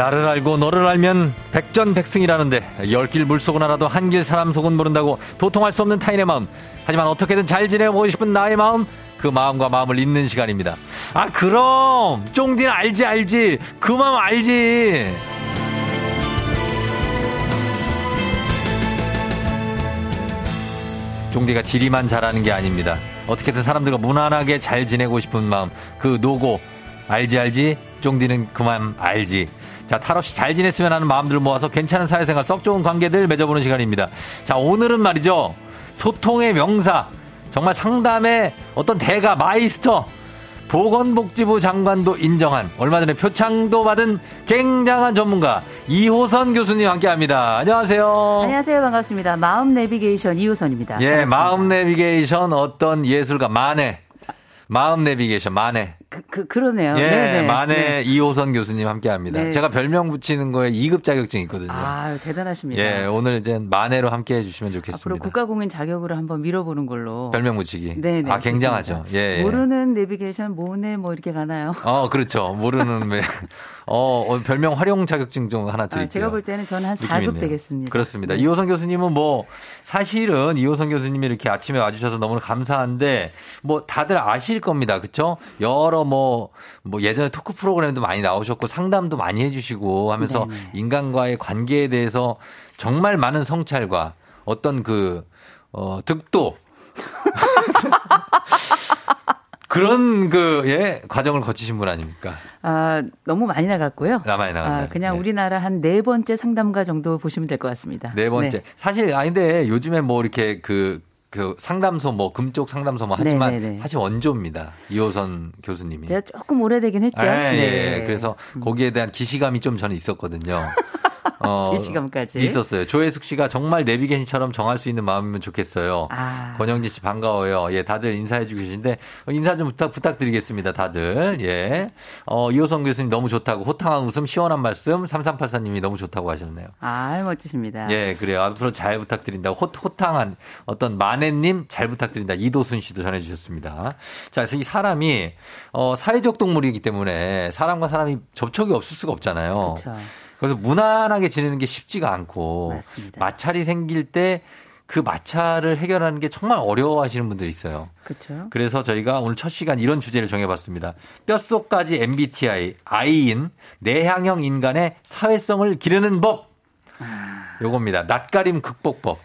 나를 알고 너를 알면 백전백승이라는데 열길 물속은 알아도 한길 사람 속은 모른다고 도통할 수 없는 타인의 마음. 하지만 어떻게든 잘 지내보고 싶은 나의 마음 그 마음과 마음을 잇는 시간입니다. 아 그럼 쫑디는 알지 알지. 그 마음 알지. 쫑디가 지리만 잘하는 게 아닙니다. 어떻게든 사람들과 무난하게 잘 지내고 싶은 마음 그 노고. 알지 알지? 쫑디는 그 마음 알지 자, 탈 없이 잘 지냈으면 하는 마음들을 모아서 괜찮은 사회생활 썩 좋은 관계들 맺어보는 시간입니다. 자, 오늘은 말이죠. 소통의 명사. 정말 상담의 어떤 대가, 마이스터. 보건복지부 장관도 인정한 얼마 전에 표창도 받은 굉장한 전문가 이호선 교수님 함께합니다. 안녕하세요. 안녕하세요. 반갑습니다. 마음 내비게이션 이호선입니다. 예, 반갑습니다. 마음 내비게이션 어떤 예술가 만해. 마음 내비게이션 만해. 그, 그, 그러네요. 예, 네네. 만해 네. 이호선 교수님 함께 합니다. 네. 제가 별명 붙이는 거에 2급 자격증 있거든요. 아, 대단하십니다. 예, 오늘 이제 만회로 함께 해주시면 좋겠습니다. 앞으로 국가공인 자격으로 한번 밀어보는 걸로. 별명 붙이기. 네네. 아, 굉장하죠. 예, 예. 모르는 내비게이션 모네 뭐 이렇게 가나요? 어, 그렇죠. 모르는 왜. 어, 어, 별명 활용 자격증 좀 하나 드릴게요. 아, 제가 볼 때는 저는 한 느낌 4급 있네요. 되겠습니다. 그렇습니다. 네. 이호선 교수님은 뭐 사실은 이호선 교수님이 이렇게 아침에 와주셔서 너무 나 감사한데 뭐 다들 아실 겁니다. 그쵸? 여러 뭐, 뭐 예전에 토크 프로그램도 많이 나오셨고 상담도 많이 해주시고 하면서 네네. 인간과의 관계에 대해서 정말 많은 성찰과 어떤 그, 어, 득도. 그런 그, 예, 과정을 거치신 분 아닙니까? 아, 너무 많이 나갔고요. 아, 많이 나갔나요? 아, 그냥 네. 우리나라 한 네 번째 상담가 정도 보시면 될 것 같습니다. 네 번째. 네. 사실, 아, 근데 요즘에 뭐 이렇게 그, 그 상담소 뭐 금쪽 상담소 뭐 하지만 네, 네, 네. 사실 원조입니다. 이호선 교수님이. 제가 조금 오래되긴 했죠. 예, 네. 예. 그래서 거기에 대한 기시감이 좀 저는 있었거든요. 어, 기시감까지? 있었어요. 조혜숙 씨가 정말 내비게이션처럼 정할 수 있는 마음이면 좋겠어요. 아. 권영진 씨 반가워요. 예, 다들 인사해주고 계신데 인사 좀 부탁 부탁드리겠습니다. 다들 예. 어, 이호선 교수님 너무 좋다고 호탕한 웃음 시원한 말씀 3384님이 너무 좋다고 하셨네요. 아, 멋지십니다. 예, 그래요. 앞으로 잘 부탁드린다. 호, 호탕한 어떤 마네님 잘 부탁드린다. 이도순 씨도 전해주셨습니다. 자, 그래서 이 사람이 어, 사회적 동물이기 때문에 사람과 사람이 접촉이 없을 수가 없잖아요. 그렇죠. 그래서 무난하게 지내는 게 쉽지가 않고 맞습니다. 마찰이 생길 때 그 마찰을 해결하는 게 정말 어려워하시는 분들이 있어요. 그렇죠. 그래서 저희가 오늘 첫 시간 이런 주제를 정해봤습니다. 뼛속까지 MBTI, I인 내향형 인간의 사회성을 기르는 법. 요겁니다. 낯가림 극복법.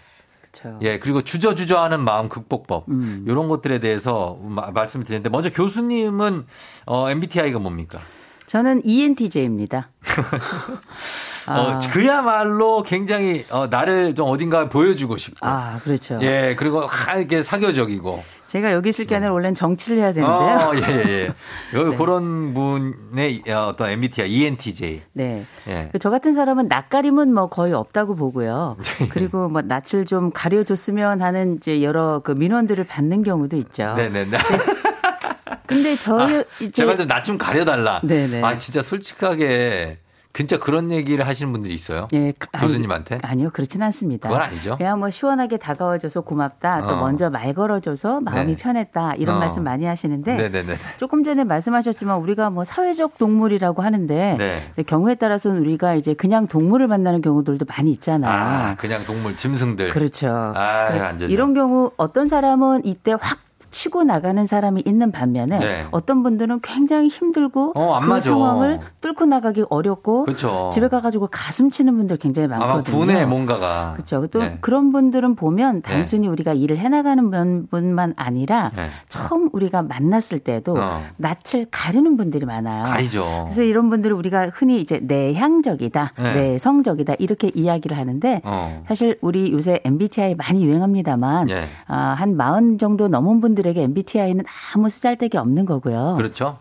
그렇죠. 예, 그리고 주저주저하는 마음 극복법. 음. 이런 것들에 대해서 마- 말씀을 드리는데 먼저 교수님은 어, MBTI가 뭡니까? 저는 ENTJ입니다. 어, 그야말로 굉장히 어, 나를 좀 어딘가 보여주고 싶고. 아, 그렇죠. 예, 그리고 하, 이렇게 사교적이고. 제가 여기 있을 게 아니라 원래는 정치를 해야 되는데요. 어, 예, 예, 예. 요- 네. 그런 분의 어, 어떤 MBTI, ENTJ. 네. 예. 저 같은 사람은 낯가림은 뭐 거의 없다고 보고요. 네. 그리고 뭐 낯을 좀 가려줬으면 하는 이제 여러 그 민원들을 받는 경우도 있죠. 네네 네. 근데 저희 이제 아, 제발 좀 나 좀 가려달라. 네네. 아, 진짜 솔직하게, 진짜 그런 얘기를 하시는 분들이 있어요? 예, 아니, 교수님한테? 아니요, 그렇진 않습니다. 그건 아니죠. 그냥 뭐 시원하게 다가와줘서 고맙다. 또 어. 먼저 말 걸어줘서 마음이 네. 편했다. 이런 어. 말씀 많이 하시는데 네네네. 조금 전에 말씀하셨지만 우리가 뭐 사회적 동물이라고 하는데 네. 경우에 따라서는 우리가 이제 그냥 동물을 만나는 경우들도 많이 있잖아요. 아, 그냥 동물, 짐승들. 그렇죠. 아, 네. 이런 경우 어떤 사람은 이때 확 치고 나가는 사람이 있는 반면에 네. 어떤 분들은 굉장히 힘들고 어, 안그 맞아. 상황을 뚫고 나가기 어렵고 그렇죠. 집에 가가지고 가슴 치는 분들 굉장히 많거든요. 아마 분해 뭔가가. 그렇죠. 또 네. 그런 분들은 보면 단순히 우리가 일을 해나가는 분- 분만 아니라 네. 처음 우리가 만났을 때도 어. 낯을 가리는 분들이 많아요. 가리죠. 그래서 이런 분들을 우리가 흔히 이제 내향적이다, 네. 내성적이다 이렇게 이야기를 하는데 어. 사실 우리 요새 MBTI 많이 유행합니다만 예. 아, 한 마흔 정도 넘은 분들에게 분들에게 MBTI는 아무 쓰잘데기 없는 거고요. 그렇죠.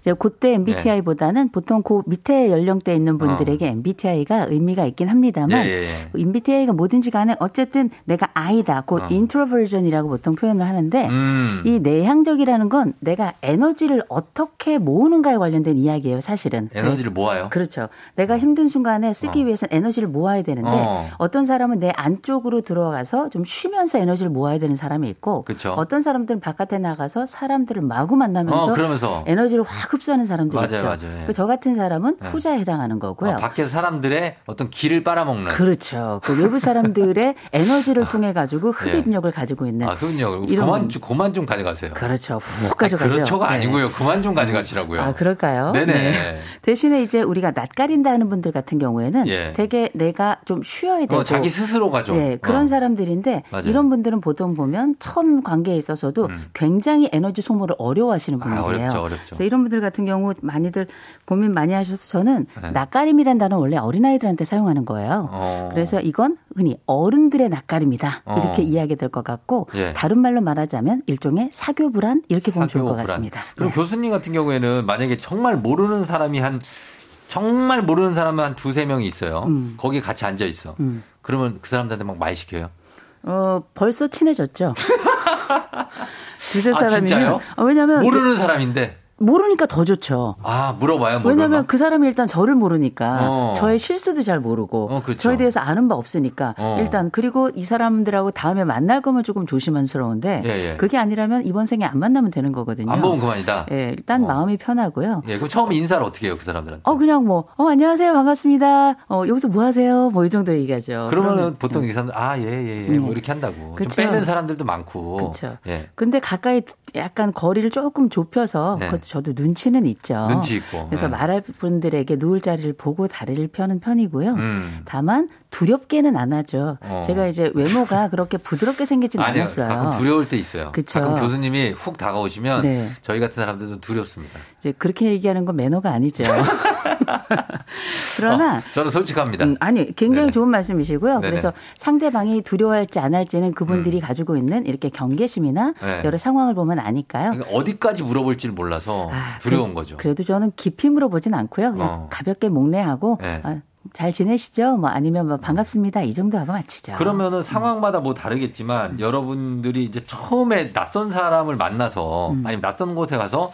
이제 그때 MBTI보다는 네. 보통 그 밑에 연령대 있는 분들에게 어. MBTI가 의미가 있긴 합니다만 예, 예, 예. MBTI가 뭐든지 간에 어쨌든 내가 I다, 곧 어. introversion이라고 보통 표현을 하는데 음. 이 내향적이라는 건 내가 에너지를 어떻게 모으는가에 관련된 이야기예요, 사실은. 에너지를 모아요? 그렇죠. 내가 힘든 순간에 쓰기 어. 위해서는 에너지를 모아야 되는데 어. 떤 사람은 내 안쪽으로 들어가서 좀 쉬면서 에너지를 모아야 되는 사람이 있고 그쵸. 어떤 사람들은 바깥에 나가서 사람들을 마구 만나면서 어, 에너지를 확 흡수하는 사람들 맞아요, 있죠. 맞아요. 그저 같은 사람은 네. 후자에 해당하는 거고요. 아, 밖에서 사람들의 어떤 길을 빨아먹는. 그렇죠. 그 외부 사람들의 에너지를 아, 통해 가지고 흡입력을 네. 가지고 있는. 아, 흡입력을 그만 좀 그만 좀 가져가세요. 그렇죠. 훅 가져가죠. 아, 그렇죠가 네. 아니고요. 그만 좀 가져가시라고요. 아, 그럴까요? 네네. 네. 대신에 이제 우리가 낯가린다 하는 분들 같은 경우에는 예. 되게 내가 좀 쉬어야 되고 어, 자기 스스로가 좀 네, 그런 어. 사람들인데 맞아요. 이런 분들은 보통 보면 처음 관계에 있어서도 음. 굉장히 에너지 소모를 어려워하시는 아, 분들이에요. 아, 어렵죠, 어렵죠. 그래서 이런 분들 같은 경우 많이들 고민 많이 하셔서 저는 네. 낯가림이란 단어는 원래 어린아이들한테 사용하는 거예요. 어. 그래서 이건 흔히 어른들의 낯가림이다. 어. 이렇게 이야기 될 것 같고 예. 다른 말로 말하자면 일종의 사교 불안 이렇게 보면 좋을 것 같습니다. 그럼 네. 교수님 같은 경우에는 만약에 정말 모르는 사람이 한 정말 모르는 사람은 한 두세 명이 있어요. 음. 거기 같이 앉아 있어. 음. 그러면 그 사람들한테 막 말 시켜요? 어, 벌써 친해졌죠. 두세 아, 사람이면. 아, 왜냐면. 모르는 사람인데. 모르니까 더 좋죠. 아, 물어봐요. 왜냐면 그 사람이 일단 저를 모르니까 어. 저의 실수도 잘 모르고 어, 그렇죠. 저에 대해서 아는 바 없으니까 어. 일단 그리고 이 사람들하고 다음에 만날 거면 조금 조심스러운데 예, 예. 그게 아니라면 이번 생에 안 만나면 되는 거거든요. 안 보면 그만이다. 예, 일단 어. 마음이 편하고요. 예, 그럼 처음 인사를 어떻게 해요, 그 사람들한테? 어, 그냥 뭐, 어, 안녕하세요. 반갑습니다. 어, 여기서 뭐 하세요? 뭐 이 정도 얘기하죠. 그러면은 보통 예. 이 사람들 아, 예, 예, 예. 뭐 네. 이렇게 한다고. 그쵸. 좀 빼는 사람들도 많고. 그렇죠. 예. 근데 가까이 약간 거리를 조금 좁혀서 네. 그것도 저도 눈치는 있죠. 눈치 있고. 그래서 네. 말할 분들에게 누울 자리를 보고 다리를 펴는 편이고요. 음. 다만 두렵게는 안 하죠. 어. 제가 이제 외모가 그렇게 부드럽게 생기지는 아니요, 않았어요. 가끔 두려울 때 있어요. 그쵸? 가끔 교수님이 훅 다가오시면 네. 저희 같은 사람들은 두렵습니다. 이제 그렇게 얘기하는 건 매너가 아니죠. 그러나 어, 저는 솔직합니다. 음, 아니 굉장히 네네. 좋은 말씀이시고요. 네네. 그래서 상대방이 두려워할지 안 할지는 그분들이 음. 가지고 있는 이렇게 경계심이나 네. 여러 상황을 보면 아니까요. 그러니까 어디까지 물어볼지를 몰라서 아, 두려운 그, 거죠. 그래도 저는 깊이 물어보진 않고요. 어. 가볍게 목례하고 네. 아, 잘 지내시죠? 뭐 아니면 뭐 반갑습니다. 이 정도 하고 마치죠. 그러면은 상황마다 뭐 다르겠지만 음. 여러분들이 이제 처음에 낯선 사람을 만나서 음. 아니면 낯선 곳에 가서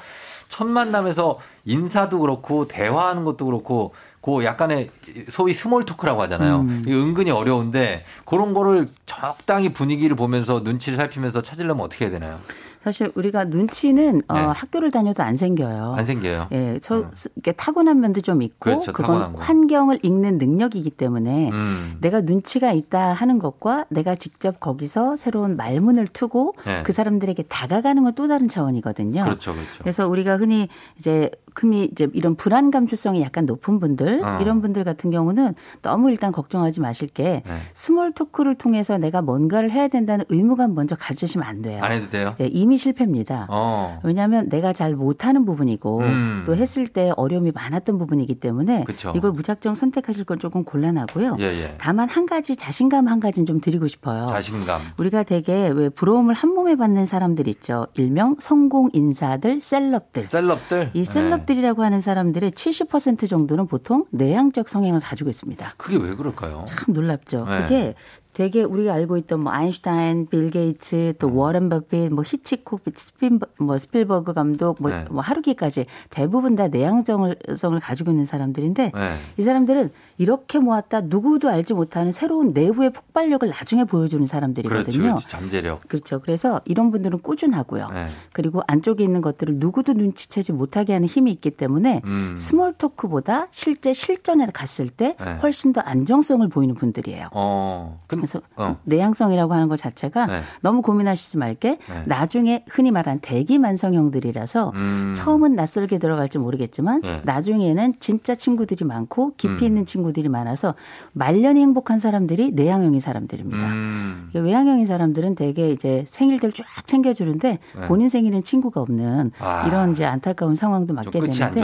첫 만남에서 인사도 그렇고 대화하는 것도 그렇고 그 약간의 소위 small talk라고 하잖아요. 음. 은근히 어려운데 그런 거를 적당히 분위기를 보면서 눈치를 살피면서 찾으려면 어떻게 해야 되나요? 사실 우리가 눈치는 어, 네. 어, 학교를 다녀도 안 생겨요. 안 생겨요. 예, 저 음. 이게 타고난 면도 좀 있고 그렇죠, 그건 환경을 읽는 능력이기 때문에 음. 내가 눈치가 있다 하는 것과 내가 직접 거기서 새로운 말문을 트고 네. 그 사람들에게 다가가는 건 또 다른 차원이거든요. 그렇죠, 그렇죠. 그래서 우리가 흔히 이제 금이 이제 이런 불안 감수성이 약간 높은 분들 어. 이런 분들 같은 경우는 너무 일단 걱정하지 마실 게 네. small talk를 통해서 내가 뭔가를 해야 된다는 의무감 먼저 가지시면 안 돼요. 안 해도 돼요? 예, 이미 이미 실패입니다. 어. 왜냐하면 내가 잘 못하는 부분이고 음. 또 했을 때 어려움이 많았던 부분이기 때문에 그쵸. 이걸 무작정 선택하실 건 조금 곤란하고요. 예, 예. 다만 한 가지 자신감 한 가지는 좀 드리고 싶어요. 자신감. 우리가 되게 왜 부러움을 한 몸에 받는 사람들 있죠. 일명 성공 인사들, 셀럽들. 셀럽들. 이 셀럽 들이라고 네. 하는 사람들의 70% 정도는 보통 내향적 성향을 가지고 있습니다. 그게 왜 그럴까요? 참 놀랍죠. 네. 그게 되게 우리가 알고 있던 뭐 아인슈타인, 빌 게이츠, 또 음. 워렌 버핏, 뭐 히치콕, 스핀, 뭐 스필버그 감독, 뭐, 네. 뭐 하루키까지 대부분 다 내향성을 가지고 있는 사람들인데 네. 이 사람들은 이렇게 모았다 누구도 알지 못하는 새로운 내부의 폭발력을 나중에 보여주는 사람들이거든요. 그렇죠, 그렇죠. 잠재력. 그렇죠. 그래서 이런 분들은 꾸준하고요. 네. 그리고 안쪽에 있는 것들을 누구도 눈치채지 못하게 하는 힘이 있기 때문에 음. small talk보다 실제 실전에 갔을 때 네. 훨씬 더 안정성을 보이는 분들이에요. 어. 그래서 어. 내향성이라고 하는 것 자체가 네. 너무 고민하시지 말게 네. 나중에 흔히 말한 대기 만성형들이라서 음. 처음은 낯설게 들어갈지 모르겠지만 네. 나중에는 진짜 친구들이 많고 깊이 음. 있는 친구들이 많아서 말년이 행복한 사람들이 내향형인 사람들입니다. 음. 외향형인 사람들은 대개 이제 생일들 쫙 챙겨주는데 네. 본인 생일엔 친구가 없는 아. 이런 이제 안타까운 상황도 맞게 되는데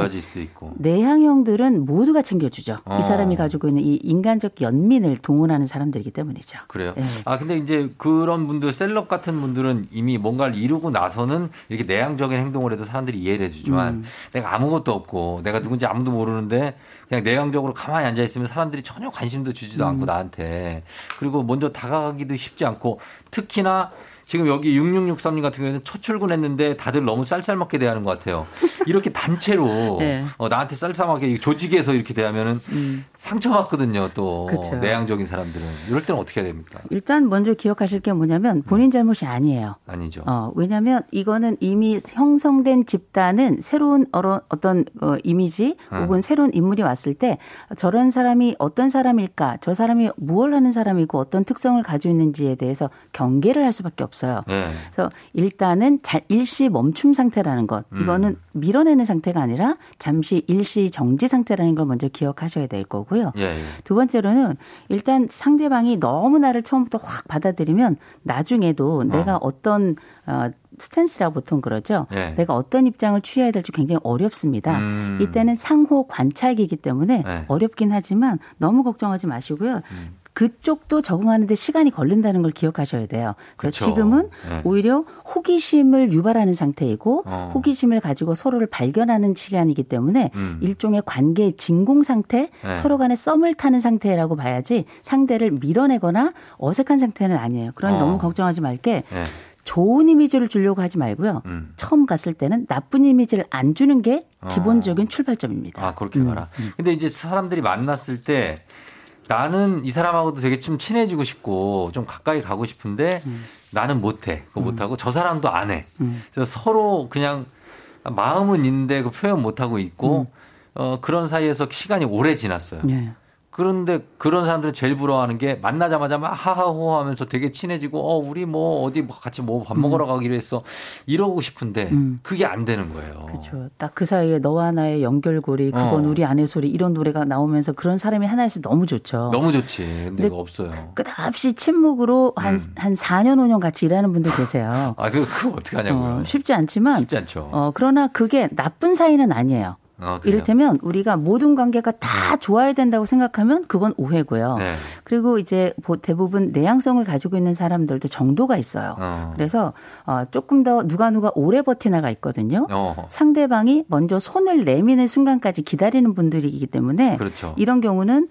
내향형들은 모두가 챙겨주죠. 어. 이 사람이 가지고 있는 이 인간적 연민을 동원하는 사람들이기 때문이죠. 되죠. 그래요. 네. 아 근데 이제 그런 분들 셀럽 같은 분들은 이미 뭔가를 이루고 나서는 이렇게 내향적인 행동을 해도 사람들이 이해를 해주지만 음. 내가 아무것도 없고 내가 누군지 아무도 모르는데 그냥 내향적으로 가만히 앉아 있으면 사람들이 전혀 관심도 주지도 음. 않고 나한테 그리고 먼저 다가가기도 쉽지 않고 특히나 지금 여기 6663님 같은 경우에는 첫 출근했는데 다들 너무 쌀쌀먹게 대하는 것 같아요. 이렇게 단체로 네. 어, 나한테 쌀쌀하게 조직에서 이렇게 대하면은 음. 상처받거든요. 또 그쵸. 내향적인 사람들은 이럴 때는 어떻게 해야 됩니까? 일단 먼저 기억하실 게 뭐냐면 본인 잘못이 아니에요. 아니죠. 어, 왜냐하면 이거는 이미 형성된 집단은 새로운 어떤 어, 이미지 혹은 음. 새로운 인물이 왔을 때 저런 사람이 어떤 사람일까, 저 사람이 무엇을 하는 사람이고 어떤 특성을 가지고 있는지에 대해서 경계를 할 수밖에 없어요. 없어요. 네. 그래서 일단은 일시 멈춤 상태라는 것. 음. 이거는 음. 밀어내는 상태가 아니라 잠시 일시 정지 상태라는 걸 먼저 기억하셔야 될 거고요. 예, 예. 두 번째로는 일단 상대방이 너무 나를 처음부터 확 받아들이면 나중에도 어. 내가 어떤 어, 스탠스라 보통 그러죠. 네. 내가 어떤 입장을 취해야 될지 굉장히 어렵습니다. 음. 이때는 상호 관찰기이기 때문에 네. 어렵긴 하지만 너무 걱정하지 마시고요. 음. 그쪽도 적응하는데 시간이 걸린다는 걸 기억하셔야 돼요. 그래서 그렇죠. 지금은 네. 오히려 호기심을 유발하는 상태이고 어. 호기심을 가지고 서로를 발견하는 시간이기 때문에 음. 일종의 관계 진공 상태, 네. 서로 간에 썸을 타는 상태라고 봐야지 상대를 밀어내거나 어색한 상태는 아니에요. 그러니 어. 너무 걱정하지 말게. 네. 좋은 이미지를 주려고 하지 말고요. 음. 처음 갔을 때는 나쁜 이미지를 안 주는 게 어. 기본적인 어. 출발점입니다. 아, 그렇게 가라. 음. 음. 근데 이제 사람들이 만났을 때 나는 이 사람하고도 되게 좀 친해지고 싶고 좀 가까이 가고 싶은데 음. 나는 못해. 그거 음. 못하고 저 사람도 안 해. 음. 그래서 서로 그냥 마음은 있는데 그 표현 못하고 있고 음. 어, 그런 사이에서 시간이 오래 지났어요. 네. 그런데 그런 사람들은 제일 부러워하는 게 만나자마자 막 하하호 하면서 되게 친해지고 어 우리 뭐 어디 뭐 같이 뭐 밥 먹으러 음. 가기로 했어 이러고 싶은데 음. 그게 안 되는 거예요. 그렇죠. 딱 그 사이에 너와 나의 연결고리 그건 어. 우리 아내 소리 이런 노래가 나오면서 그런 사람이 하나 있으면 너무 좋죠. 너무 좋지. 근데, 근데 없어요. 끝없이 침묵으로 한한 음. 한 4년 5년 같이 일하는 분들 계세요. 아 그, 그거 어떻게 하냐고요. 어, 쉽지 않지만 쉽지 않죠. 어 그러나 그게 나쁜 사이는 아니에요. 어, 이를테면 우리가 모든 관계가 다 네. 좋아야 된다고 생각하면 그건 오해고요. 네. 그리고 이제 대부분 내향성을 가지고 있는 사람들도 정도가 있어요. 어. 그래서 어, 조금 더 누가 누가 오래 버티나가 있거든요. 어. 상대방이 먼저 손을 내미는 순간까지 기다리는 분들이기 때문에 그렇죠. 이런 경우는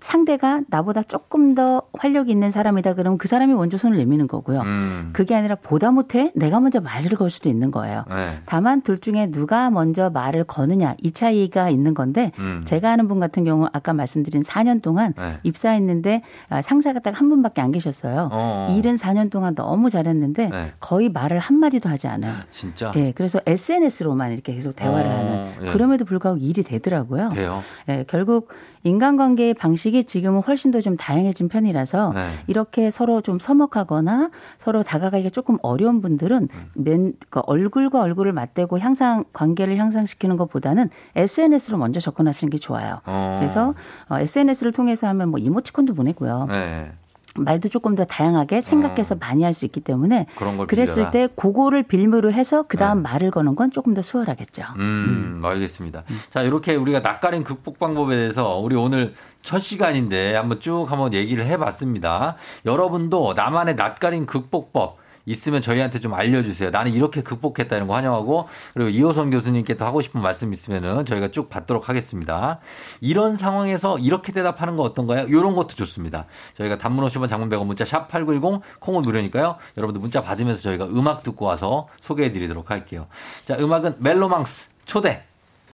상대가 나보다 조금 더 활력이 있는 사람이다 그러면 그 사람이 먼저 손을 내미는 거고요. 음. 그게 아니라 보다 못해 내가 먼저 말을 걸 수도 있는 거예요. 네. 다만 둘 중에 누가 먼저 말을 거느냐 이 차이가 있는 건데 음. 제가 아는 분 같은 경우 아까 말씀드린 4년 동안 네. 입사했는데 아, 상사가 딱 한 분밖에 안 계셨어요. 어어. 일은 4년 동안 너무 잘했는데 네. 거의 말을 한 마디도 하지 않아요. 진짜. 예, 그래서 SNS로만 이렇게 계속 대화를 어, 하는. 예. 그럼에도 불구하고 일이 되더라고요. 돼요. 예, 결국 인간관계의 방식이 지금은 훨씬 더 좀 다양해진 편이라서 네. 이렇게 서로 좀 서먹하거나 서로 다가가기가 조금 어려운 분들은 음. 맨, 그 얼굴과 얼굴을 맞대고 향상 관계를 향상시키는 것보다는 SNS로 먼저 접근하시는 게 좋아요. 어. 그래서 어, SNS를 통해서 하면 뭐 이모티콘도 보내고요. 네. 말도 조금 더 다양하게 생각해서 어. 많이 할 수 있기 때문에 그랬을 빌려라. 때 그거를 빌미로 해서 그 다음 네. 말을 거는 건 조금 더 수월하겠죠. 음, 음. 알겠습니다. 음. 자 이렇게 우리가 낯가림 극복 방법에 대해서 우리 오늘 첫 시간인데 한번 쭉 한번 얘기를 해 봤습니다. 여러분도 나만의 낯가림 극복법 있으면 저희한테 좀 알려주세요. 나는 이렇게 극복했다는 거 환영하고 그리고 이호선 교수님께 도 하고 싶은 말씀 있으면은 저희가 쭉 받도록 하겠습니다. 이런 상황에서 이렇게 대답하는 거 어떤가요? 이런 것도 좋습니다. 저희가 단문 50원 장문 100원 문자 샵 8910 콩은 무료니까요. 여러분들 문자 받으면서 저희가 음악 듣고 와서 소개해 드리도록 할게요. 자, 음악은 멜로망스 초대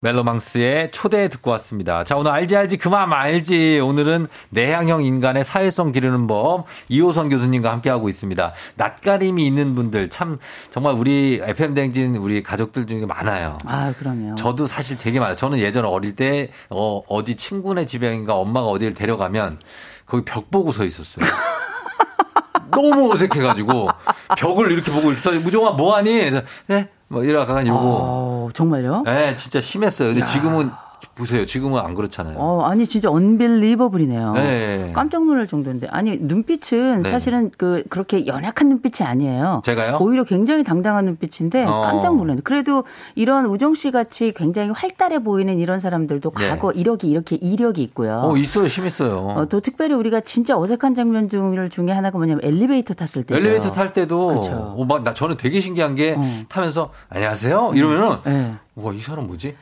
멜로망스의 초대 듣고 왔습니다. 자, 오늘 알지 알지 그만 알지. 오늘은 내향형 인간의 사회성 기르는 법 이호선 교수님과 함께하고 있습니다. 낯가림이 있는 분들 참 정말 우리 FM 댕진 우리 가족들 중에 많아요. 아, 그럼요. 저도 사실 되게 많아요. 저는 예전에 어릴 때 어, 어디 친구네 집에인가 엄마가 어디를 데려가면 거기 벽 보고 서 있었어요. 너무 어색해가지고 벽을 이렇게 보고 있어. 무정아 뭐하니? 네. 뭐 이러다가 요거. 아, 정말요? 네, 진짜 심했어요. 근데 야. 지금은 보세요. 지금은 안 그렇잖아요. 어, 아니 진짜 언빌리버블이네요. 네. 깜짝 놀랄 정도인데. 아니 눈빛은 네. 사실은 그 그렇게 연약한 눈빛이 아니에요. 제가요? 오히려 굉장히 당당한 눈빛인데 어. 깜짝 놀랐는데. 그래도 이런 우정 씨 같이 굉장히 활달해 보이는 이런 사람들도 네. 과거 이력이 이렇게 이력이 있고요. 어, 있어요. 심했어요. 어, 또 특별히 우리가 진짜 어색한 장면 중에 하나가 뭐냐면 엘리베이터 탔을 때. 엘리베이터 탈 때도 그렇죠. 어, 막, 나 저는 되게 신기한 게 어. 타면서 안녕하세요 이러면은 네. 와이 사람 뭐지?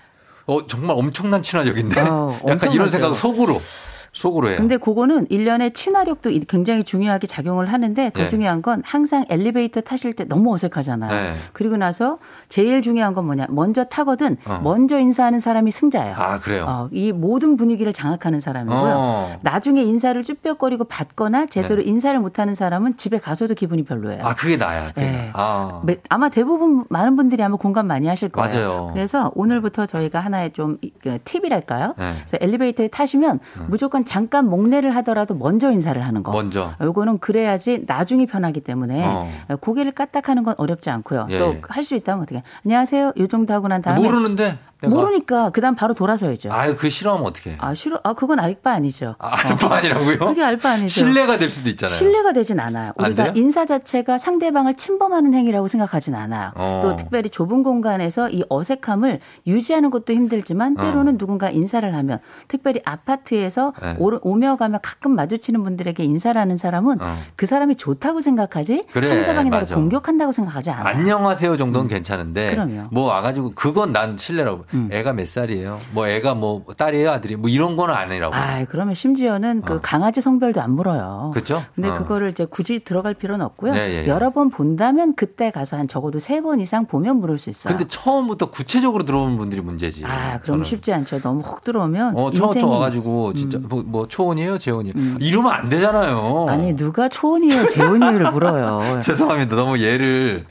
어, 정말 엄청난 친화력인데. 어, 약간 이런 생각 속으로. 속으로 해요. 근데 그거는 1년의 친화력도 굉장히 중요하게 작용을 하는데 더 네. 중요한 건 항상 엘리베이터 타실 때 너무 어색하잖아요. 네. 그리고 나서 제일 중요한 건 뭐냐. 먼저 타거든 어. 먼저 인사하는 사람이 승자예요. 아, 그래요? 어, 이 모든 분위기를 장악하는 사람이고요. 어. 나중에 인사를 쭈뼛거리고 받거나 제대로 네. 인사를 못하는 사람은 집에 가서도 기분이 별로예요. 아, 그게 나야. 그게 네. 아. 아마 대부분 많은 분들이 아마 공감 많이 하실 거예요. 맞아요. 그래서 오늘부터 저희가 하나의 좀그 팁이랄까요? 네. 그래서 엘리베이터에 타시면 음. 무조건 잠깐 목례를 하더라도 먼저 인사를 하는 거. 먼저. 요거는 그래야지 나중이 편하기 때문에 어. 고개를 까딱하는 건 어렵지 않고요. 예. 또할 수 있다면 어떻게? 안녕하세요. 요 정도 하고 난 다음에 모르는데 모르니까 그다음 바로 돌아서야죠. 아유, 그 싫어하면 어떻게? 아, 싫어. 아, 그건 알바 아니죠. 아, 알바 어. 아니라고요? 그게 알바 아니죠. 신뢰가 될 수도 있잖아요. 신뢰가 되진 않아요. 우리가 인사 자체가 상대방을 침범하는 행위라고 생각하진 않아요. 어. 또 특별히 좁은 공간에서 이 어색함을 유지하는 것도 힘들지만 어. 때로는 어. 누군가 인사를 하면 특별히 아파트에서 네. 오며 가며 가끔 마주치는 분들에게 인사를 하는 사람은 어. 그 사람이 좋다고 생각하지 그래, 상대방이 나를 공격한다고 생각하지 않아요. 안녕하세요 정도는 음. 괜찮은데 그럼요. 뭐 와가지고 그건 난 신뢰라고 음. 애가 몇 살이에요? 뭐 애가 뭐 딸이에요, 아들이 뭐 이런 거는 아니라고. 아, 그러면 심지어는 그 어. 강아지 성별도 안 물어요. 그렇죠? 근데 어. 그거를 이제 굳이 들어갈 필요는 없고요. 네, 예, 예. 여러 번 본다면 그때 가서 한 적어도 세 번 이상 보면 물을 수 있어요. 근데 처음부터 구체적으로 들어오는 분들이 문제지. 아, 그럼 저는. 쉽지 않죠. 너무 훅 들어오면 어, 처음부터 와가지고 진짜 음. 뭐, 뭐, 초원이에요, 재원이에요. 음. 이러면 안 되잖아요. 아니 누가 초원이에요, 재원이에요를 물어요. 죄송합니다. 너무 예를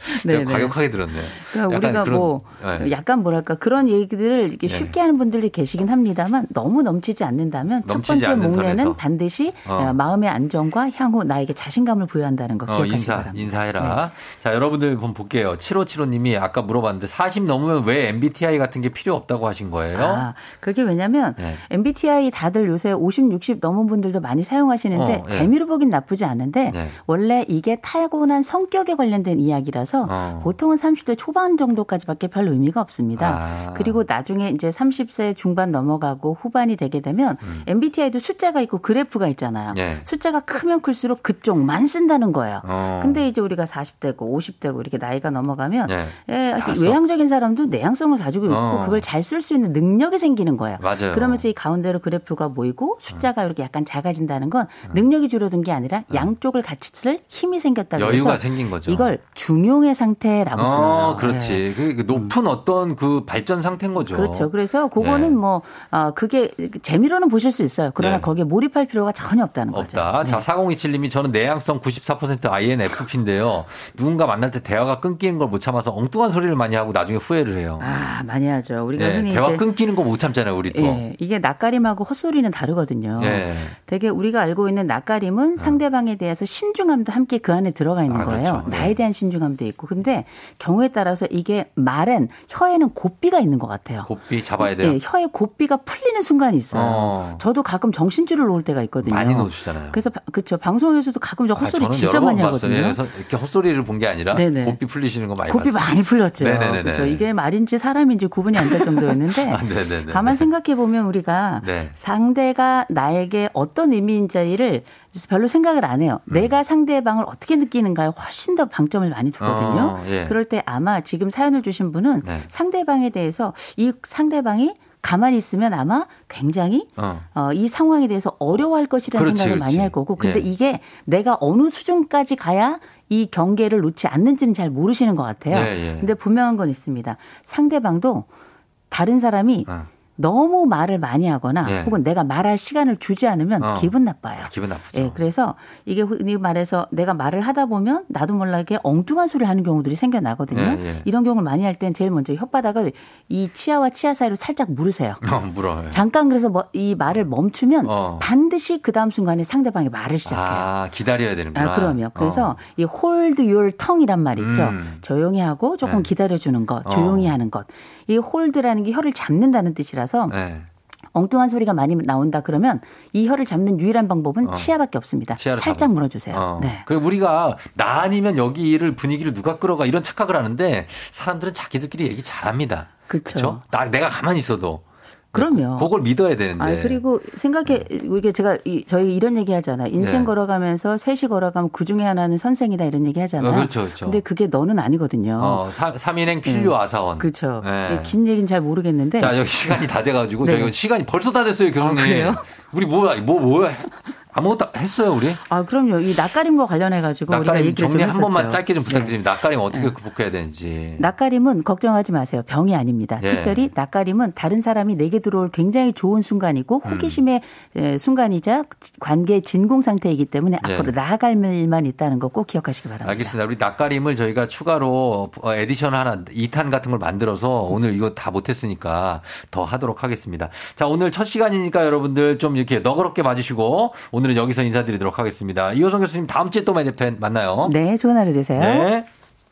과격하게 들었네요. 그러니까 우리가 그런, 뭐 네. 약간 뭐랄까 그런 얘기 들을 이렇게 네. 쉽게 하는 분들이 계시긴 합니다만 너무 넘치지 않는다면 넘치지 첫 번째 목례는 선에서. 반드시 어. 어. 마음의 안정과 향후 나에게 자신감을 부여한다는 거 어, 기억하시기 인사, 바랍니다. 인사해라. 네. 자 여러분들 한번 볼게요. 7575님이 아까 물어봤는데 40 넘으면 왜 MBTI 같은 게 필요 없다고 하신 거예요? 아, 그게 왜냐면 네. MBTI 다들 요새 50, 60 넘은 분들도 많이 사용하시는데 어, 네. 재미로 보긴 나쁘지 않은데 네. 원래 이게 타고난 성격에 관련된 이야기라서 어. 보통은 30대 초반 정도까지밖에 별 의미가 없습니다. 아. 그리고 나중에 이제 30세 중반 넘어가고 후반이 되게 되면 음. MBTI도 숫자가 있고 그래프가 있잖아요. 네. 숫자가 크면 클수록 그쪽만 쓴다는 거예요. 어. 근데 이제 우리가 40대고 50대고 이렇게 나이가 넘어가면 네. 예, 외향적인 사람도 내향성을 가지고 있고 어. 그걸 잘 쓸 수 있는 능력이 생기는 거예요. 맞아요. 그러면서 이 가운데로 그래프가 모이고 숫자가 음. 이렇게 약간 작아진다는 건 음. 능력이 줄어든 게 아니라 음. 양쪽을 같이 쓸 힘이 생겼다 그래서 여유가 생긴 거죠. 이걸 중용의 상태라고 어, 불러요. 그렇지. 네. 그 높은 음. 어떤 그 발전 상태 인 거죠. 그렇죠. 그래서 그거는 네. 뭐 어, 그게 재미로는 보실 수 있어요. 그러나 네. 거기에 몰입할 필요가 전혀 없다는 거죠. 없다. 자, 4027님이 저는 내향성 94% INFP인데요. 누군가 만날 때 대화가 끊기는 걸 못 참아서 엉뚱한 소리를 많이 하고 나중에 후회를 해요. 아, 많이 하죠. 우리가 네, 흔히 대화 끊기는 거 못 참잖아요, 우리 또. 예, 이게 낯가림하고 헛소리는 다르거든요. 예. 되게 우리가 알고 있는 낯가림은 어. 상대방에 대해서 신중함도 함께 그 안에 들어가 있는 아, 거예요. 그렇죠. 나에 대한 신중함도 있고. 근데 경우에 따라서 이게 말엔 혀에는 고삐가 있는 것 같아요. 고삐 잡아야 돼요. 네, 혀에 고삐가 풀리는 순간이 있어요. 어. 저도 가끔 정신줄을 놓을 때가 있거든요. 많이 놓으시잖아요. 그래서 그렇죠. 방송에서도 가끔 저 헛소리 아, 진짜 많이 하거든요. 예, 이렇게 헛소리를 본 게 아니라 네네. 고삐 풀리시는 거 많이 고삐 봤어요. 많이 풀렸죠. 그렇죠. 이게 말인지 사람인지 구분이 안 될 정도였는데 아, 가만 생각해 보면 우리가 네. 상대가 나에게 어떤 의미인지를 별로 생각을 안 해요. 음. 내가 상대방을 어떻게 느끼는가에 훨씬 더 방점을 많이 두거든요. 어, 예. 그럴 때 아마 지금 사연을 주신 분은 네. 상대방에 대해서 이 상대방이 가만히 있으면 아마 굉장히 어. 어, 이 상황에 대해서 어려워할 것이라는 그렇지, 생각을 그렇지. 많이 할 거고 근데 예. 이게 내가 어느 수준까지 가야 이 경계를 놓지 않는지는 잘 모르시는 것 같아요. 예, 예. 근데 분명한 건 있습니다. 상대방도 다른 사람이 어. 너무 말을 많이 하거나 예. 혹은 내가 말할 시간을 주지 않으면 어. 기분 나빠요. 아, 기분 나쁘죠. 예, 그래서 이게 흔히 말해서 내가 말을 하다 보면 나도 몰라게 엉뚱한 소리를 하는 경우들이 생겨나거든요. 예, 예. 이런 경우를 많이 할 땐 제일 먼저 혓바닥을 이 치아와 치아 사이로 살짝 물으세요. 어, 물어. 예. 잠깐 그래서 뭐 이 말을 멈추면 어. 반드시 그 다음 순간에 상대방이 말을 시작해요. 아, 기다려야 되는구나. 아, 그럼요. 그래서 어. 이 hold your tongue이란 말 있죠. 음. 조용히 하고 조금 네. 기다려주는 것, 조용히 어. 하는 것. 이 홀드라는 게 혀를 잡는다는 뜻이라서 네. 엉뚱한 소리가 많이 나온다 그러면 이 혀를 잡는 유일한 방법은 어. 치아밖에 없습니다. 살짝 잡아. 물어주세요. 어. 네. 그 우리가 나 아니면 여기를 분위기를 누가 끌어가 이런 착각을 하는데 사람들은 자기들끼리 얘기 잘합니다. 그렇죠. 나 내가 가만히 있어도 그럼요. 그걸 믿어야 되는데. 아 그리고 생각해 이게 제가 이, 저희 이런 얘기 하잖아요. 인생 네. 걸어가면서 셋이 걸어가면 그 중에 하나는 선생이다 이런 얘기 하잖아요. 어, 그렇죠, 그렇죠. 근데 그게 너는 아니거든요. 어, 3인행 필요 네. 아사원. 그렇죠. 네. 긴 얘기는 잘 모르겠는데. 자 여기 시간이 다 돼가지고 네. 저희 시간이 벌써 다 됐어요 교수님. 아, 그래요? 우리 뭐야 뭐 뭐야 아무것도 했어요, 우리? 아, 그럼요. 이 낯가림과 관련해 가지고 낯가림 우리가 정리 한 번만 짧게 좀 부탁드립니다. 네. 낯가림 어떻게 네. 극복해야 되는지. 낯가림은 걱정하지 마세요. 병이 아닙니다. 예. 특별히 낯가림은 다른 사람이 내게 들어올 굉장히 좋은 순간이고 음. 호기심의 음. 순간이자 관계 진공 상태이기 때문에 예. 앞으로 나아갈 일만 있다는 거 꼭 기억하시기 바랍니다. 알겠습니다. 우리 낯가림을 저희가 추가로 어, 에디션 하나 2탄 같은 걸 만들어서 오늘 이거 다 못했으니까 더 하도록 하겠습니다. 자, 오늘 첫 시간이니까 여러분들 좀 이렇게 너그럽게 봐주시고 오늘은 여기서 인사드리도록 하겠습니다. 이호선 교수님 다음 주에 또 만나요. 네, 좋은 하루 되세요. 네.